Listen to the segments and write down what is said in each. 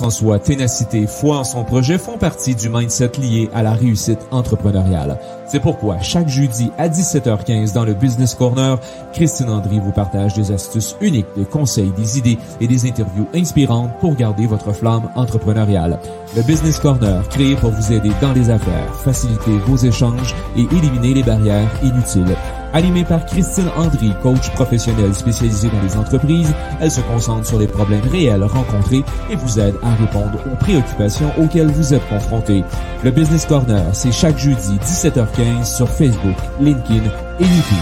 en soi, ténacité, foi en son projet font partie du mindset lié à la réussite entrepreneuriale. C'est pourquoi chaque jeudi à 17h15 dans le Business Corner, Christine Andry vous partage des astuces uniques, des conseils, des idées et des interviews inspirantes pour garder votre flamme entrepreneuriale. Le Business Corner, créé pour vous aider dans les affaires, faciliter vos échanges et éliminer les barrières inutiles. Animée par Christine Andry, coach professionnelle spécialisée dans les entreprises, elle se concentre sur les problèmes réels rencontrés et vous aide à répondre aux préoccupations auxquelles vous êtes confrontés. Le Business Corner, c'est chaque jeudi 17h15 sur Facebook, LinkedIn et YouTube.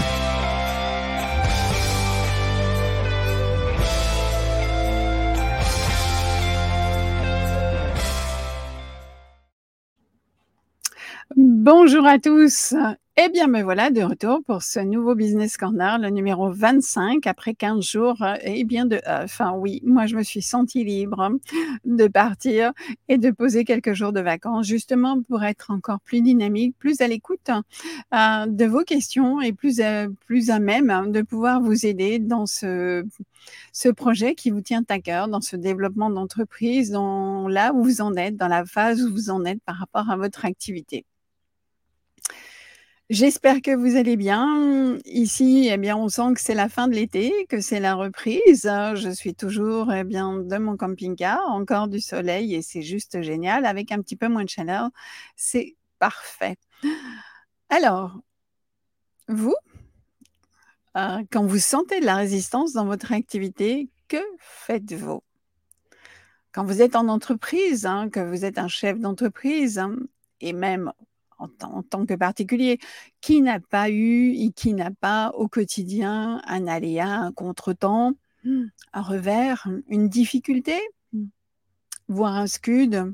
Bonjour à tous eh bien, me voilà de retour pour ce nouveau Business Corner, le numéro 25, après 15 jours. Euh, eh bien, de, euh, enfin, oui, moi, je me suis sentie libre de partir et de poser quelques jours de vacances, justement pour être encore plus dynamique, plus à l'écoute euh, de vos questions et plus, plus à même de pouvoir vous aider dans ce, ce projet qui vous tient à cœur, dans ce développement d'entreprise, dans là où vous en êtes, dans la phase où vous en êtes par rapport à votre activité. J'espère que vous allez bien. Ici, eh bien, on sent que c'est la fin de l'été, que c'est la reprise. Je suis toujours, eh bien, de mon camping-car, encore du soleil et c'est juste génial. Avec un petit peu moins de chaleur, c'est parfait. Alors, vous, euh, quand vous sentez de la résistance dans votre activité, que faites-vous? Quand vous êtes en entreprise, hein, que vous êtes un chef d'entreprise, hein, et même en, tant que particulier, qui n'a pas eu et qui n'a pas au quotidien un aléa, un contretemps, mmh. un revers, une difficulté, mmh. voire un scud.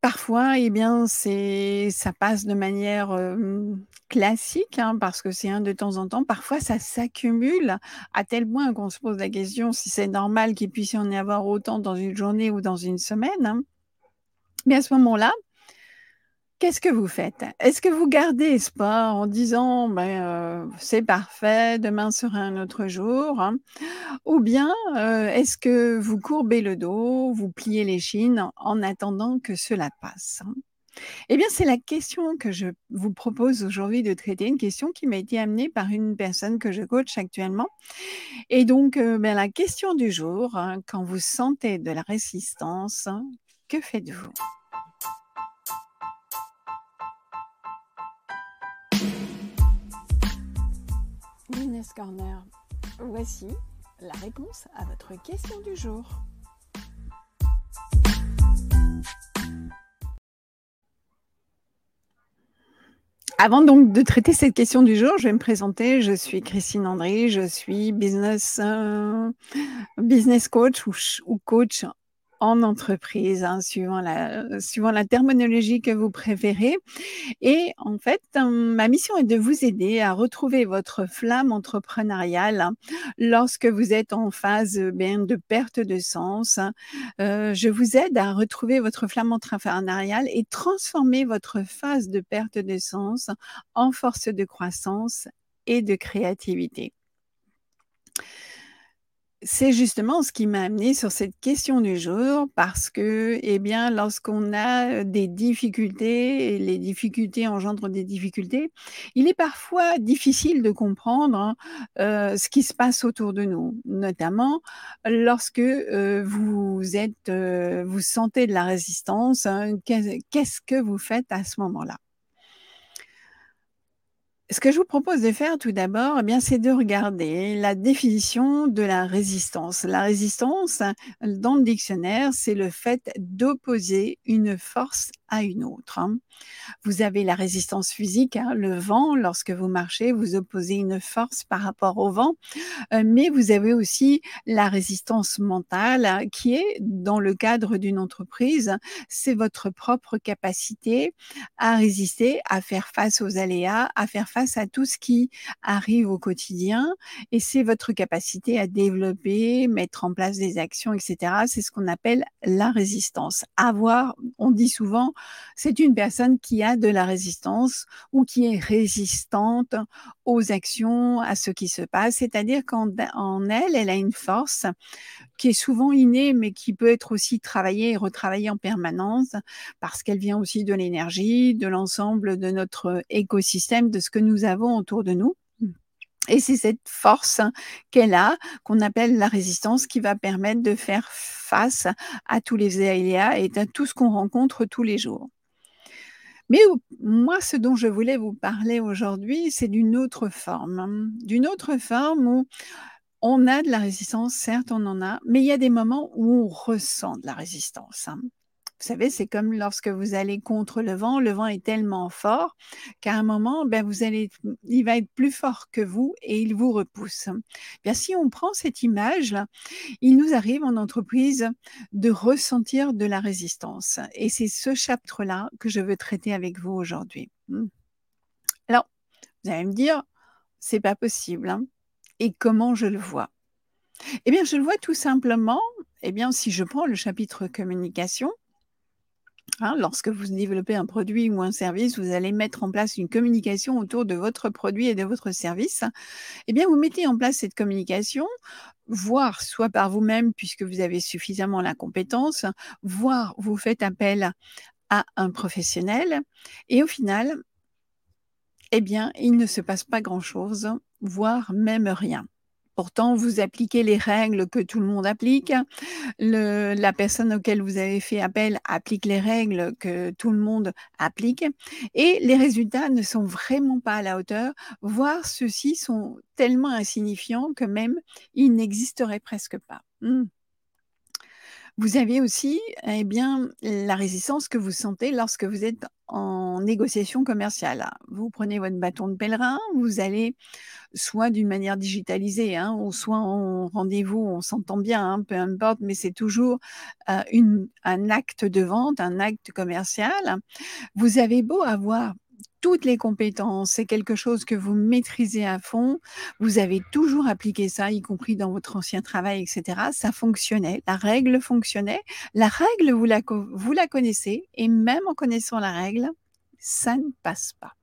Parfois, eh bien, c'est, ça passe de manière classique, hein, parce que c'est un de temps en temps. Parfois, ça s'accumule à tel point qu'on se pose la question si c'est normal qu'il puisse y en avoir autant dans une journée ou dans une semaine. Hein. Mais à ce moment-là, Qu'est-ce que vous faites? Est-ce que vous gardez espoir en disant ben, euh, c'est parfait, demain sera un autre jour? Hein? Ou bien euh, est-ce que vous courbez le dos, vous pliez les chines en attendant que cela passe? Hein? Eh bien, c'est la question que je vous propose aujourd'hui de traiter, une question qui m'a été amenée par une personne que je coach actuellement. Et donc, euh, ben, la question du jour, hein, quand vous sentez de la résistance, que faites-vous? Corner. Voici la réponse à votre question du jour. Avant donc de traiter cette question du jour, je vais me présenter. Je suis Christine André, je suis business, euh, business coach ou, coach en entreprise, hein, suivant, la, suivant la terminologie que vous préférez. Et en fait, euh, ma mission est de vous aider à retrouver votre flamme entrepreneuriale hein, lorsque vous êtes en phase euh, bien, de perte de sens. Hein. Euh, je vous aide à retrouver votre flamme entrepreneuriale et transformer votre phase de perte de sens en force de croissance et de créativité c'est justement ce qui m'a amené sur cette question du jour parce que, eh bien, lorsqu'on a des difficultés et les difficultés engendrent des difficultés, il est parfois difficile de comprendre euh, ce qui se passe autour de nous, notamment lorsque vous êtes, vous sentez de la résistance. Hein, qu'est-ce que vous faites à ce moment-là? Ce que je vous propose de faire tout d'abord, eh bien, c'est de regarder la définition de la résistance. La résistance, dans le dictionnaire, c'est le fait d'opposer une force à une autre. Hein. Vous avez la résistance physique, hein, le vent, lorsque vous marchez, vous opposez une force par rapport au vent, euh, mais vous avez aussi la résistance mentale hein, qui est dans le cadre d'une entreprise, c'est votre propre capacité à résister, à faire face aux aléas, à faire face à tout ce qui arrive au quotidien, et c'est votre capacité à développer, mettre en place des actions, etc. C'est ce qu'on appelle la résistance. Avoir, on dit souvent, c'est une personne qui a de la résistance ou qui est résistante aux actions, à ce qui se passe. C'est-à-dire qu'en elle, elle a une force qui est souvent innée, mais qui peut être aussi travaillée et retravaillée en permanence parce qu'elle vient aussi de l'énergie, de l'ensemble de notre écosystème, de ce que nous avons autour de nous. Et c'est cette force qu'elle a, qu'on appelle la résistance, qui va permettre de faire face à tous les aléas et à tout ce qu'on rencontre tous les jours. Mais moi, ce dont je voulais vous parler aujourd'hui, c'est d'une autre forme. Hein. D'une autre forme où on a de la résistance, certes, on en a, mais il y a des moments où on ressent de la résistance. Vous savez, c'est comme lorsque vous allez contre le vent, le vent est tellement fort qu'à un moment, ben, vous allez, il va être plus fort que vous et il vous repousse. Bien, si on prend cette image-là, il nous arrive en entreprise de ressentir de la résistance. Et c'est ce chapitre-là que je veux traiter avec vous aujourd'hui. Hmm. Alors, vous allez me dire, c'est pas possible. Hein. et comment je le vois? Eh bien, je le vois tout simplement, eh bien, si je prends le chapitre communication, Hein, lorsque vous développez un produit ou un service, vous allez mettre en place une communication autour de votre produit et de votre service. Eh bien, vous mettez en place cette communication, voire soit par vous-même, puisque vous avez suffisamment la compétence, voire vous faites appel à un professionnel. Et au final, eh bien, il ne se passe pas grand-chose, voire même rien. Pourtant, vous appliquez les règles que tout le monde applique. la personne auquel vous avez fait appel applique les règles que tout le monde applique. Et les résultats ne sont vraiment pas à la hauteur, voire ceux-ci sont tellement insignifiants que même ils n'existeraient presque pas. Hmm. Vous avez aussi eh bien, la résistance que vous sentez lorsque vous êtes en négociation commerciale. Vous prenez votre bâton de pèlerin, vous allez soit d'une manière digitalisée, hein, ou soit en rendez-vous, on s'entend bien, hein, peu importe, mais c'est toujours euh, un acte de vente, un acte commercial. Vous avez beau avoir toutes les compétences, c'est quelque chose que vous maîtrisez à fond, vous avez toujours appliqué ça, y compris dans votre ancien travail, etc. Ça fonctionnait, la règle fonctionnait. La règle, vous la, connaissez, et même en connaissant la règle, ça ne passe pas.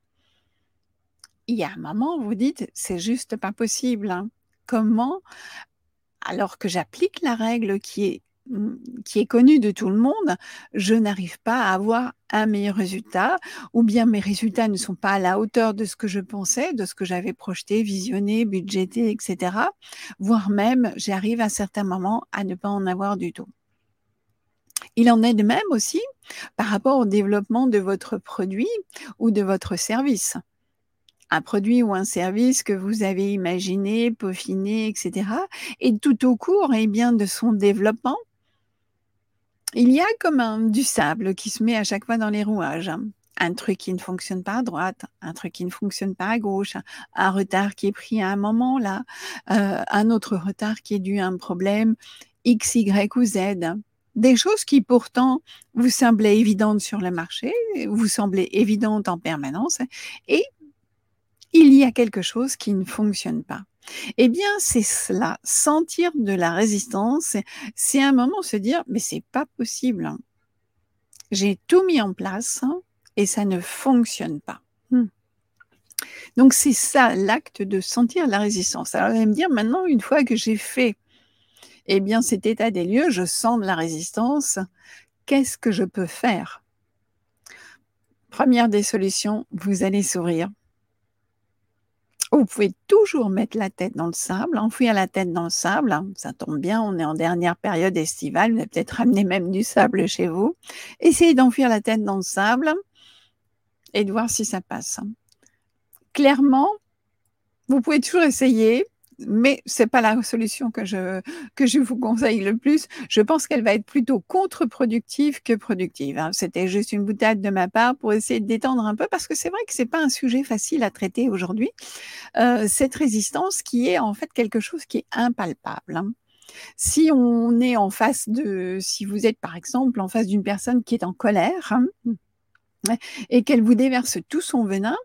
Il y a un moment, vous dites, c'est juste pas possible. Hein. Comment, alors que j'applique la règle qui est qui est connu de tout le monde, je n'arrive pas à avoir un meilleur résultat, ou bien mes résultats ne sont pas à la hauteur de ce que je pensais, de ce que j'avais projeté, visionné, budgété, etc. Voire même, j'arrive à certains moments à ne pas en avoir du tout. Il en est de même aussi par rapport au développement de votre produit ou de votre service un produit ou un service que vous avez imaginé, peaufiné, etc. Et tout au cours eh bien, de son développement, il y a comme du sable qui se met à chaque fois dans les rouages. Un truc qui ne fonctionne pas à droite, un truc qui ne fonctionne pas à gauche, un retard qui est pris à un moment là, euh, un autre retard qui est dû à un problème X, Y ou Z. Des choses qui pourtant vous semblaient évidentes sur le marché, vous semblaient évidentes en permanence, et il y a quelque chose qui ne fonctionne pas. Eh bien, c'est cela, sentir de la résistance, c'est un moment se dire, mais c'est pas possible. Hein. J'ai tout mis en place hein, et ça ne fonctionne pas. Hmm. Donc, c'est ça l'acte de sentir la résistance. Alors, vous allez me dire, maintenant, une fois que j'ai fait, eh bien, cet état des lieux, je sens de la résistance, qu'est-ce que je peux faire? Première des solutions, vous allez sourire. Vous pouvez toujours mettre la tête dans le sable, enfouir la tête dans le sable. Hein, ça tombe bien, on est en dernière période estivale. Vous avez peut-être ramené même du sable chez vous. Essayez d'enfuir la tête dans le sable et de voir si ça passe. Clairement, vous pouvez toujours essayer mais c'est pas la solution que je, que je vous conseille le plus. Je pense qu'elle va être plutôt contre-productive que productive. Hein. C'était juste une boutade de ma part pour essayer de détendre un peu parce que c'est vrai que c'est pas un sujet facile à traiter aujourd'hui. Euh, cette résistance qui est en fait quelque chose qui est impalpable. Hein. Si on est en face de, si vous êtes par exemple en face d'une personne qui est en colère, hein, et qu'elle vous déverse tout son venin,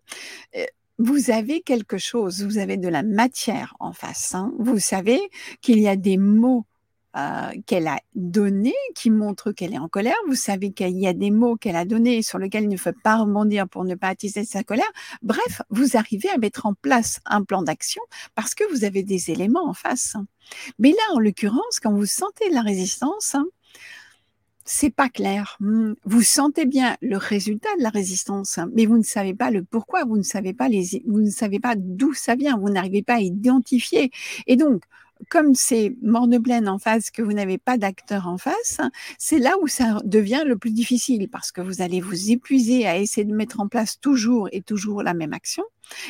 euh, vous avez quelque chose, vous avez de la matière en face. Hein. Vous savez qu'il y a des mots euh, qu'elle a donné, qui montre qu'elle est en colère. Vous savez qu'il y a des mots qu'elle a donnés sur lesquels il ne faut pas rebondir pour ne pas attiser sa colère. Bref, vous arrivez à mettre en place un plan d'action parce que vous avez des éléments en face. Mais là, en l'occurrence, quand vous sentez la résistance, c'est pas clair. Hmm. Vous sentez bien le résultat de la résistance, mais vous ne savez pas le pourquoi, vous ne savez pas les, vous ne savez pas d'où ça vient, vous n'arrivez pas à identifier. Et donc, comme c'est mort de plaine en face, que vous n'avez pas d'acteur en face, c'est là où ça devient le plus difficile parce que vous allez vous épuiser à essayer de mettre en place toujours et toujours la même action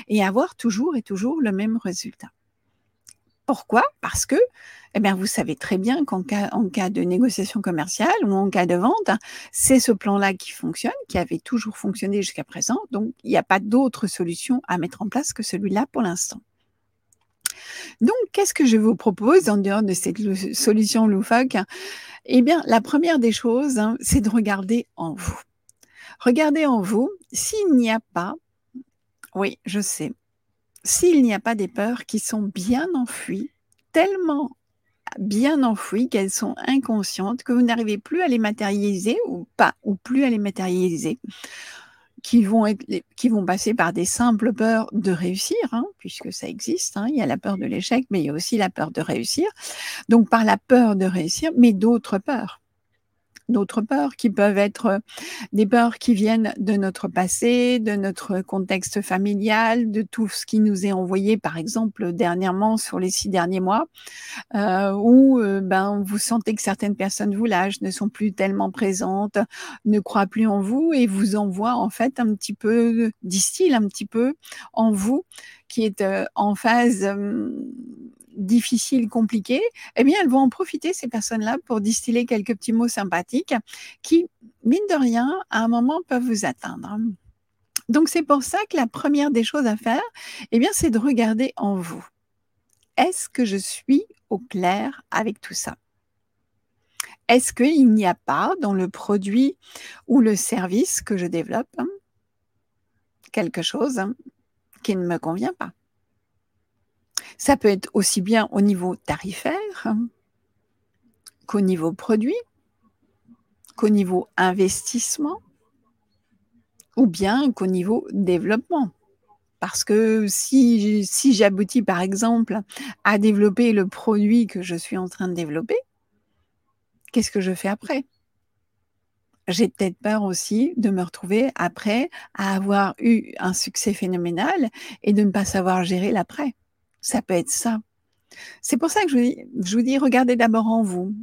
et avoir toujours et toujours le même résultat. Pourquoi? Parce que eh bien, vous savez très bien qu'en cas, de négociation commerciale ou en cas de vente, c'est ce plan-là qui fonctionne, qui avait toujours fonctionné jusqu'à présent. Donc, il n'y a pas d'autre solution à mettre en place que celui-là pour l'instant. Donc, qu'est-ce que je vous propose en dehors de cette solution loufoque? Eh bien, la première des choses, hein, c'est de regarder en vous. Regardez en vous s'il n'y a pas, oui, je sais, s'il n'y a pas des peurs qui sont bien enfouies, tellement bien enfouies qu'elles sont inconscientes, que vous n'arrivez plus à les matérialiser ou pas, ou plus à les matérialiser qui vont, passer par des simples peurs de réussir, hein, puisque ça existe. Hein. il y a la peur de l'échec, mais il y a aussi la peur de réussir. Donc par la peur de réussir, mais d'autres peurs d'autres peurs qui peuvent être euh, des peurs qui viennent de notre passé, de notre contexte familial, de tout ce qui nous est envoyé, par exemple, dernièrement sur les six derniers mois, euh, où euh, ben, vous sentez que certaines personnes vous lâchent, ne sont plus tellement présentes, ne croient plus en vous et vous envoient en fait un petit peu, distillent un petit peu en vous qui est en phase difficiles, compliquées, eh bien, elles vont en profiter, ces personnes-là, pour distiller quelques petits mots sympathiques qui, mine de rien, à un moment, peuvent vous atteindre. Donc, c'est pour ça que la première des choses à faire, eh bien, c'est de regarder en vous. Est-ce que je suis au clair avec tout ça? Est-ce qu'il n'y a pas dans le produit ou le service que je développe hein, quelque chose hein, qui ne me convient pas? Ça peut être aussi bien au niveau tarifaire hein, qu'au niveau produit, qu'au niveau investissement, ou bien qu'au niveau développement. Parce que si, si j'aboutis par exemple à développer le produit que je suis en train de développer, qu'est-ce que je fais après? J'ai peut-être peur aussi de me retrouver après à avoir eu un succès phénoménal et de ne pas savoir gérer l'après. Ça peut être ça. C'est pour ça que je vous dis, je regardez d'abord en vous.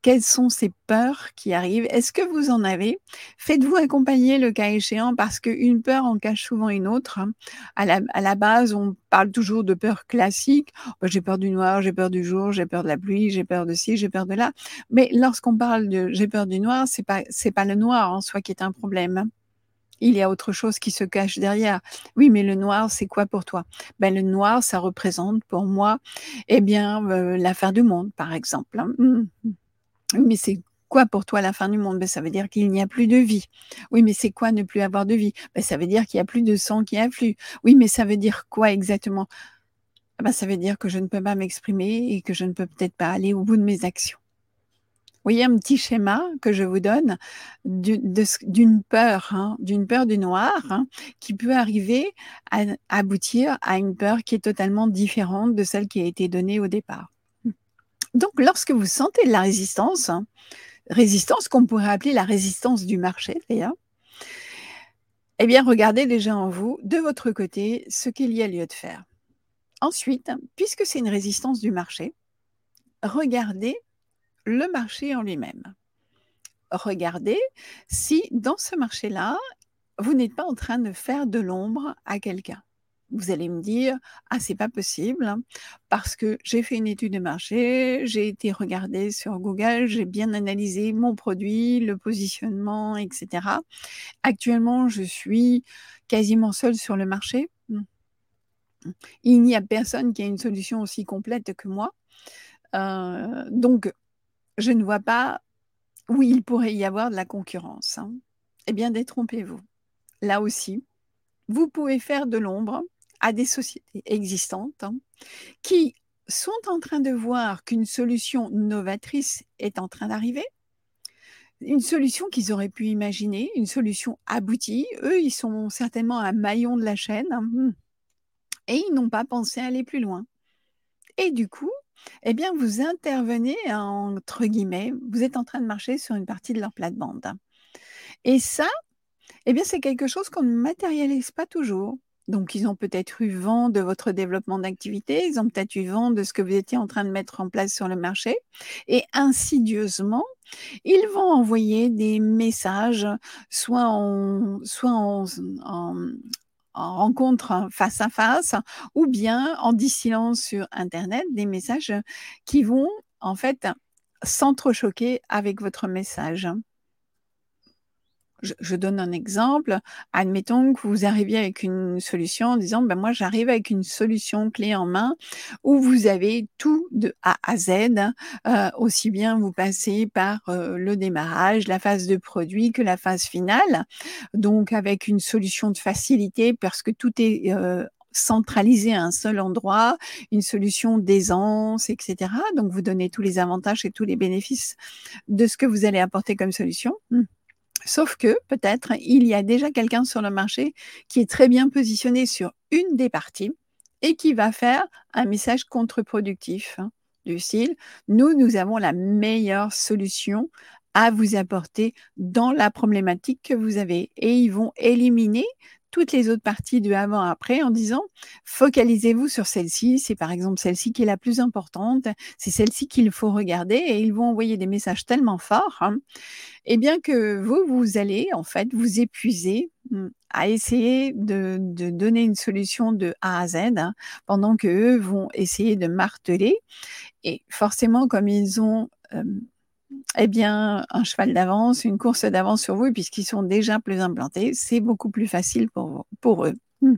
Quelles sont ces peurs qui arrivent? Est-ce que vous en avez? Faites-vous accompagner le cas échéant parce qu'une peur en cache souvent une autre. Hein. À la, base, on parle toujours de peur classique. Oh, j'ai peur du noir, j'ai peur du jour, j'ai peur de la pluie, j'ai peur de ci, j'ai peur de là. Mais lorsqu'on parle de j'ai peur du noir, c'est pas pas le noir en soi qui est un problème. Il y a autre chose qui se cache derrière. Oui, mais le noir, c'est quoi pour toi? Ben le noir, ça représente pour moi, eh bien, euh, la fin du monde, par exemple. Hein. Mmh. Oui, mais c'est quoi pour toi la fin du monde? Ben, Ça veut dire qu'il n'y a plus de vie. Oui, mais c'est quoi ne plus avoir de vie? Ben, Ça veut dire qu'il n'y a plus de sang qui afflue. Oui, mais ça veut dire quoi exactement? Ben, Ça veut dire que je ne peux pas m'exprimer et que je ne peux peut-être pas aller au bout de mes actions voyez un petit schéma que je vous donne d'une peur, hein, d'une peur du noir, hein, qui peut arriver à, aboutir à une peur qui est totalement différente de celle qui a été donnée au départ. Donc, lorsque vous sentez de la résistance, hein, résistance qu'on pourrait appeler la résistance du marché d'ailleurs, eh bien, regardez déjà en vous, de votre côté, ce qu'il y a lieu de faire. Ensuite, puisque c'est une résistance du marché, regardez le marché en lui-même. Regardez si dans ce marché-là, vous n'êtes pas en train de faire de l'ombre à quelqu'un. Vous allez me dire, ah, c'est pas possible, hein, parce que j'ai fait une étude de marché, j'ai été regardé sur Google, j'ai bien analysé mon produit, le positionnement, etc. Actuellement, je suis quasiment seule sur le marché. Il n'y a personne qui a une solution aussi complète que moi. Euh, donc, je ne vois pas où il pourrait y avoir de la concurrence. Hein. Eh bien, détrompez-vous. Là aussi, vous pouvez faire de l'ombre à des sociétés existantes hein, qui sont en train de voir qu'une solution novatrice est en train d'arriver, une solution qu'ils auraient pu imaginer, une solution aboutie. Eux, ils sont certainement un maillon de la chaîne hmm. et ils n'ont pas pensé aller plus loin. Et du coup, eh bien, vous intervenez entre guillemets, vous êtes en train de marcher sur une partie de leur plate-bande. Et ça, eh bien, c'est quelque chose qu'on ne matérialise pas toujours. Donc, ils ont peut-être eu vent de votre développement d'activité, ils ont peut-être eu vent de ce que vous étiez en train de mettre en place sur le marché. Et insidieusement, ils vont envoyer des messages, soit en, soit en, rencontre face à face, ou bien en distillant sur Internet des messages qui vont en fait s'entrechoquer avec votre message je, donne un exemple. Admettons que vous arriviez avec une solution en disant, ben moi j'arrive avec une solution clé en main où vous avez tout de A à Z, euh, aussi bien vous passez par euh, le démarrage, la phase de produit que la phase finale. Donc avec une solution de facilité parce que tout est euh, centralisé à un seul endroit, une solution d'aisance, etc. Donc vous donnez tous les avantages et tous les bénéfices de ce que vous allez apporter comme solution. Hmm. Sauf que peut-être il y a déjà quelqu'un sur le marché qui est très bien positionné sur une des parties et qui va faire un message contre-productif hein, du style nous, nous avons la meilleure solution à vous apporter dans la problématique que vous avez. Et ils vont éliminer toutes les autres parties de avant-après en disant focalisez-vous sur celle-ci, c'est par exemple celle-ci qui est la plus importante, c'est celle-ci qu'il faut regarder et ils vont envoyer des messages tellement forts, hein, et bien que vous, vous allez en fait vous épuiser mmh, à essayer de, donner une solution de A à Z hein, pendant que eux vont essayer de marteler. Et forcément comme ils ont eh bien, un cheval d'avance, une course d'avance sur vous, puisqu'ils sont déjà plus implantés, c'est beaucoup plus facile pour, eux. Hmm.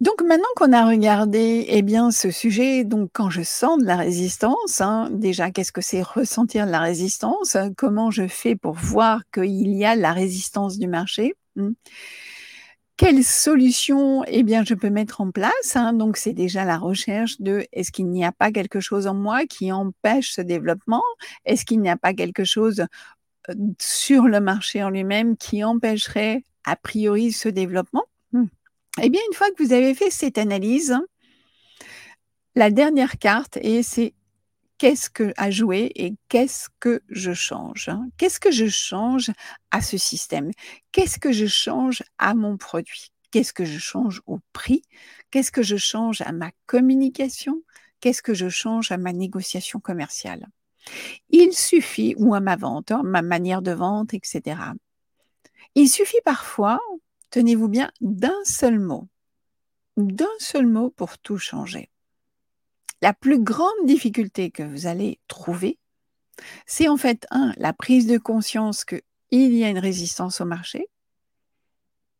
Donc maintenant qu'on a regardé eh bien, ce sujet, donc quand je sens de la résistance, hein, déjà qu'est-ce que c'est ressentir de la résistance Comment je fais pour voir qu'il y a la résistance du marché hmm quelles solutions eh bien, je peux mettre en place hein? Donc, c'est déjà la recherche de est-ce qu'il n'y a pas quelque chose en moi qui empêche ce développement? Est-ce qu'il n'y a pas quelque chose sur le marché en lui-même qui empêcherait a priori ce développement? Mmh. Eh bien, une fois que vous avez fait cette analyse, la dernière carte, et c'est qu'est-ce que à jouer et qu'est-ce que je change hein? Qu'est-ce que je change à ce système? Qu'est-ce que je change à mon produit? Qu'est-ce que je change au prix? Qu'est-ce que je change à ma communication? Qu'est-ce que je change à ma négociation commerciale? Il suffit, ou à ma vente, hein, ma manière de vente, etc. Il suffit parfois, tenez-vous bien, d'un seul mot. D'un seul mot pour tout changer. La plus grande difficulté que vous allez trouver, c'est en fait, un, la prise de conscience qu'il y a une résistance au marché,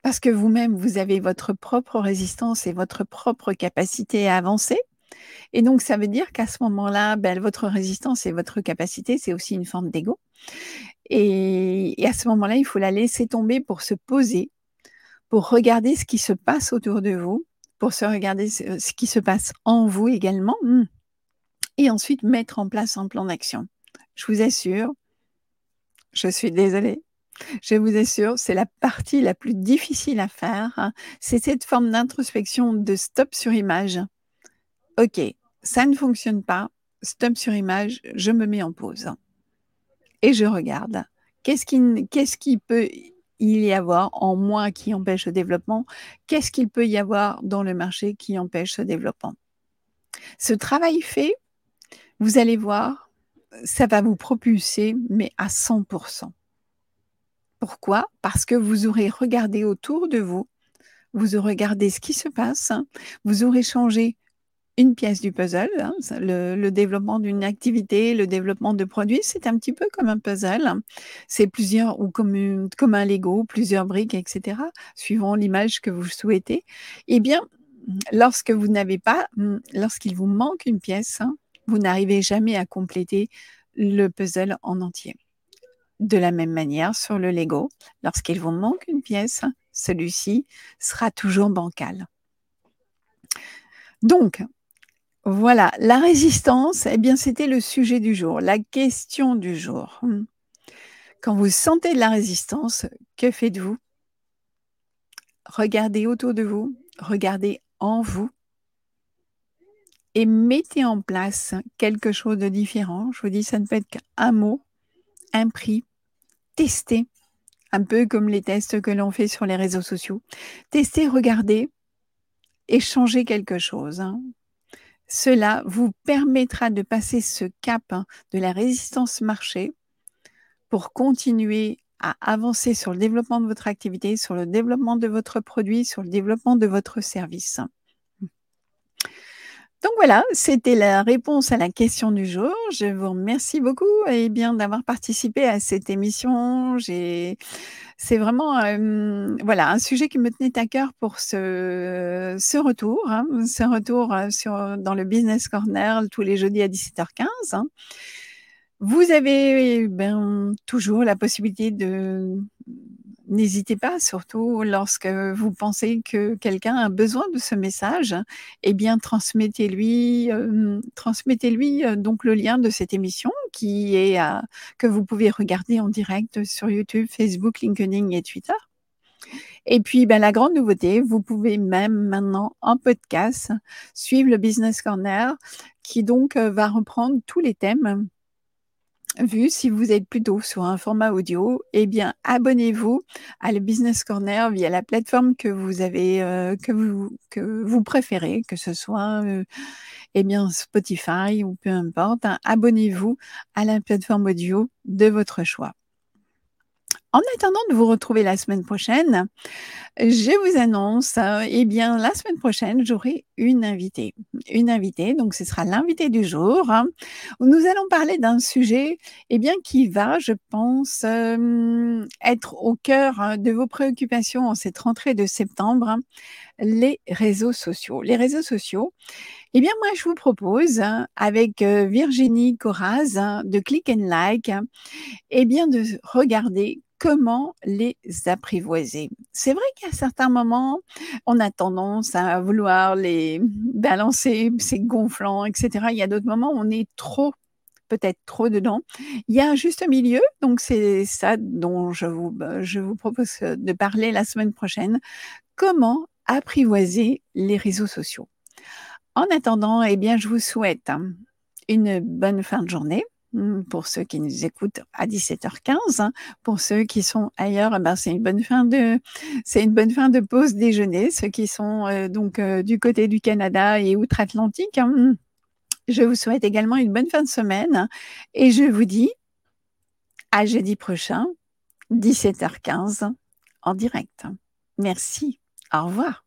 parce que vous-même, vous avez votre propre résistance et votre propre capacité à avancer. Et donc, ça veut dire qu'à ce moment-là, ben, votre résistance et votre capacité, c'est aussi une forme d'ego. Et, et, à ce moment-là, il faut la laisser tomber pour se poser, pour regarder ce qui se passe autour de vous pour se regarder ce, qui se passe en vous également, hmm. et ensuite mettre en place un plan d'action. Je vous assure, je suis désolée, je vous assure, c'est la partie la plus difficile à faire. C'est cette forme d'introspection de stop sur image. Ok, ça ne fonctionne pas. Stop sur image, je me mets en pause. Et je regarde. Qu'est-ce qui, qu'est-ce qui peut il y avoir en moi qui empêche le développement Qu'est-ce qu'il peut y avoir dans le marché qui empêche ce développement? Ce travail fait, vous allez voir, ça va vous propulser, mais à 100%. Pourquoi? Parce que vous aurez regardé autour de vous, vous aurez regardé ce qui se passe, vous aurez changé une pièce du puzzle. Hein, le, développement d'une activité, le développement de produits, c'est un petit peu comme un puzzle. C'est plusieurs, ou comme, un Lego, plusieurs briques, etc., suivant l'image que vous souhaitez. Eh bien, lorsque vous n'avez pas, lorsqu'il vous manque une pièce, hein, vous n'arrivez jamais à compléter le puzzle en entier. De la même manière, sur le Lego, lorsqu'il vous manque une pièce, celui-ci sera toujours bancal. Donc, Voilà, la résistance, eh bien, c'était le sujet du jour, la question du jour. Mmh. Quand vous sentez de la résistance, que faites-vous? Regardez autour de vous, regardez en vous et mettez en place quelque chose de différent. Je vous dis, ça ne peut être qu'un mot, un prix, tester, un peu comme les tests que l'on fait sur les réseaux sociaux. Testez, regardez et changez quelque chose. Hein. Cela vous permettra de passer ce cap hein, de la résistance marché pour continuer à avancer sur le développement de votre activité, sur le développement de votre produit, sur le développement de votre service. Donc voilà, c'était la réponse à la question du jour. Je vous remercie beaucoup eh bien d'avoir participé à cette émission. C'est vraiment voilà un sujet qui me tenait à cœur pour ce, ce retour, hein, ce retour sur, dans le Business Corner tous les jeudis à 17h15. Hein. Vous avez ben, toujours la possibilité de N'hésitez pas, surtout lorsque vous pensez que quelqu'un a besoin de ce message, eh bien transmettez-lui, transmettez-lui donc le lien de cette émission qui est que vous pouvez regarder en direct sur YouTube, Facebook, LinkedIn et Twitter. Et puis, ben, la grande nouveauté, vous pouvez même maintenant en podcast suivre le Business Corner qui donc va reprendre tous les thèmes vu si vous êtes plutôt sur un format audio, eh bien, abonnez-vous à le Business Corner via la plateforme que vous avez, euh, que vous, que vous préférez, que ce soit, euh, eh bien, Spotify ou peu importe. Hein. abonnez-vous à la plateforme audio de votre choix. En attendant de vous retrouver la semaine prochaine, je vous annonce, eh bien, la semaine prochaine, j'aurai une invitée. Une invitée, donc ce sera l'invité du jour. Hein, nous allons parler d'un sujet, eh bien, qui va, je pense, euh, être au cœur hein, de vos préoccupations en cette rentrée de septembre, hein, les réseaux sociaux. Les réseaux sociaux, eh bien, moi, je vous propose, avec euh, Virginie Coraz de Click and Like, eh bien, de regarder comment les apprivoiser. C'est vrai qu'à certains moments, on a tendance à vouloir les balancer, c'est gonflant, etc. Il y a d'autres moments où on est trop peut-être trop dedans. Il y a un juste milieu, donc c'est ça dont je vous, bah, je vous propose de parler la semaine prochaine. Comment apprivoiser les réseaux sociaux. En attendant, eh bien, je vous souhaite une bonne fin de journée Mmh, pour ceux qui nous écoutent à 17h15. Hein. Pour ceux qui sont ailleurs, eh ben c'est une bonne fin de c'est une bonne fin de pause déjeuner. Ceux qui sont euh, donc euh, du côté du Canada et outre-Atlantique, hein. je vous souhaite également une bonne fin de semaine et je vous dis à jeudi prochain, 17h15 en direct. Merci. Au revoir.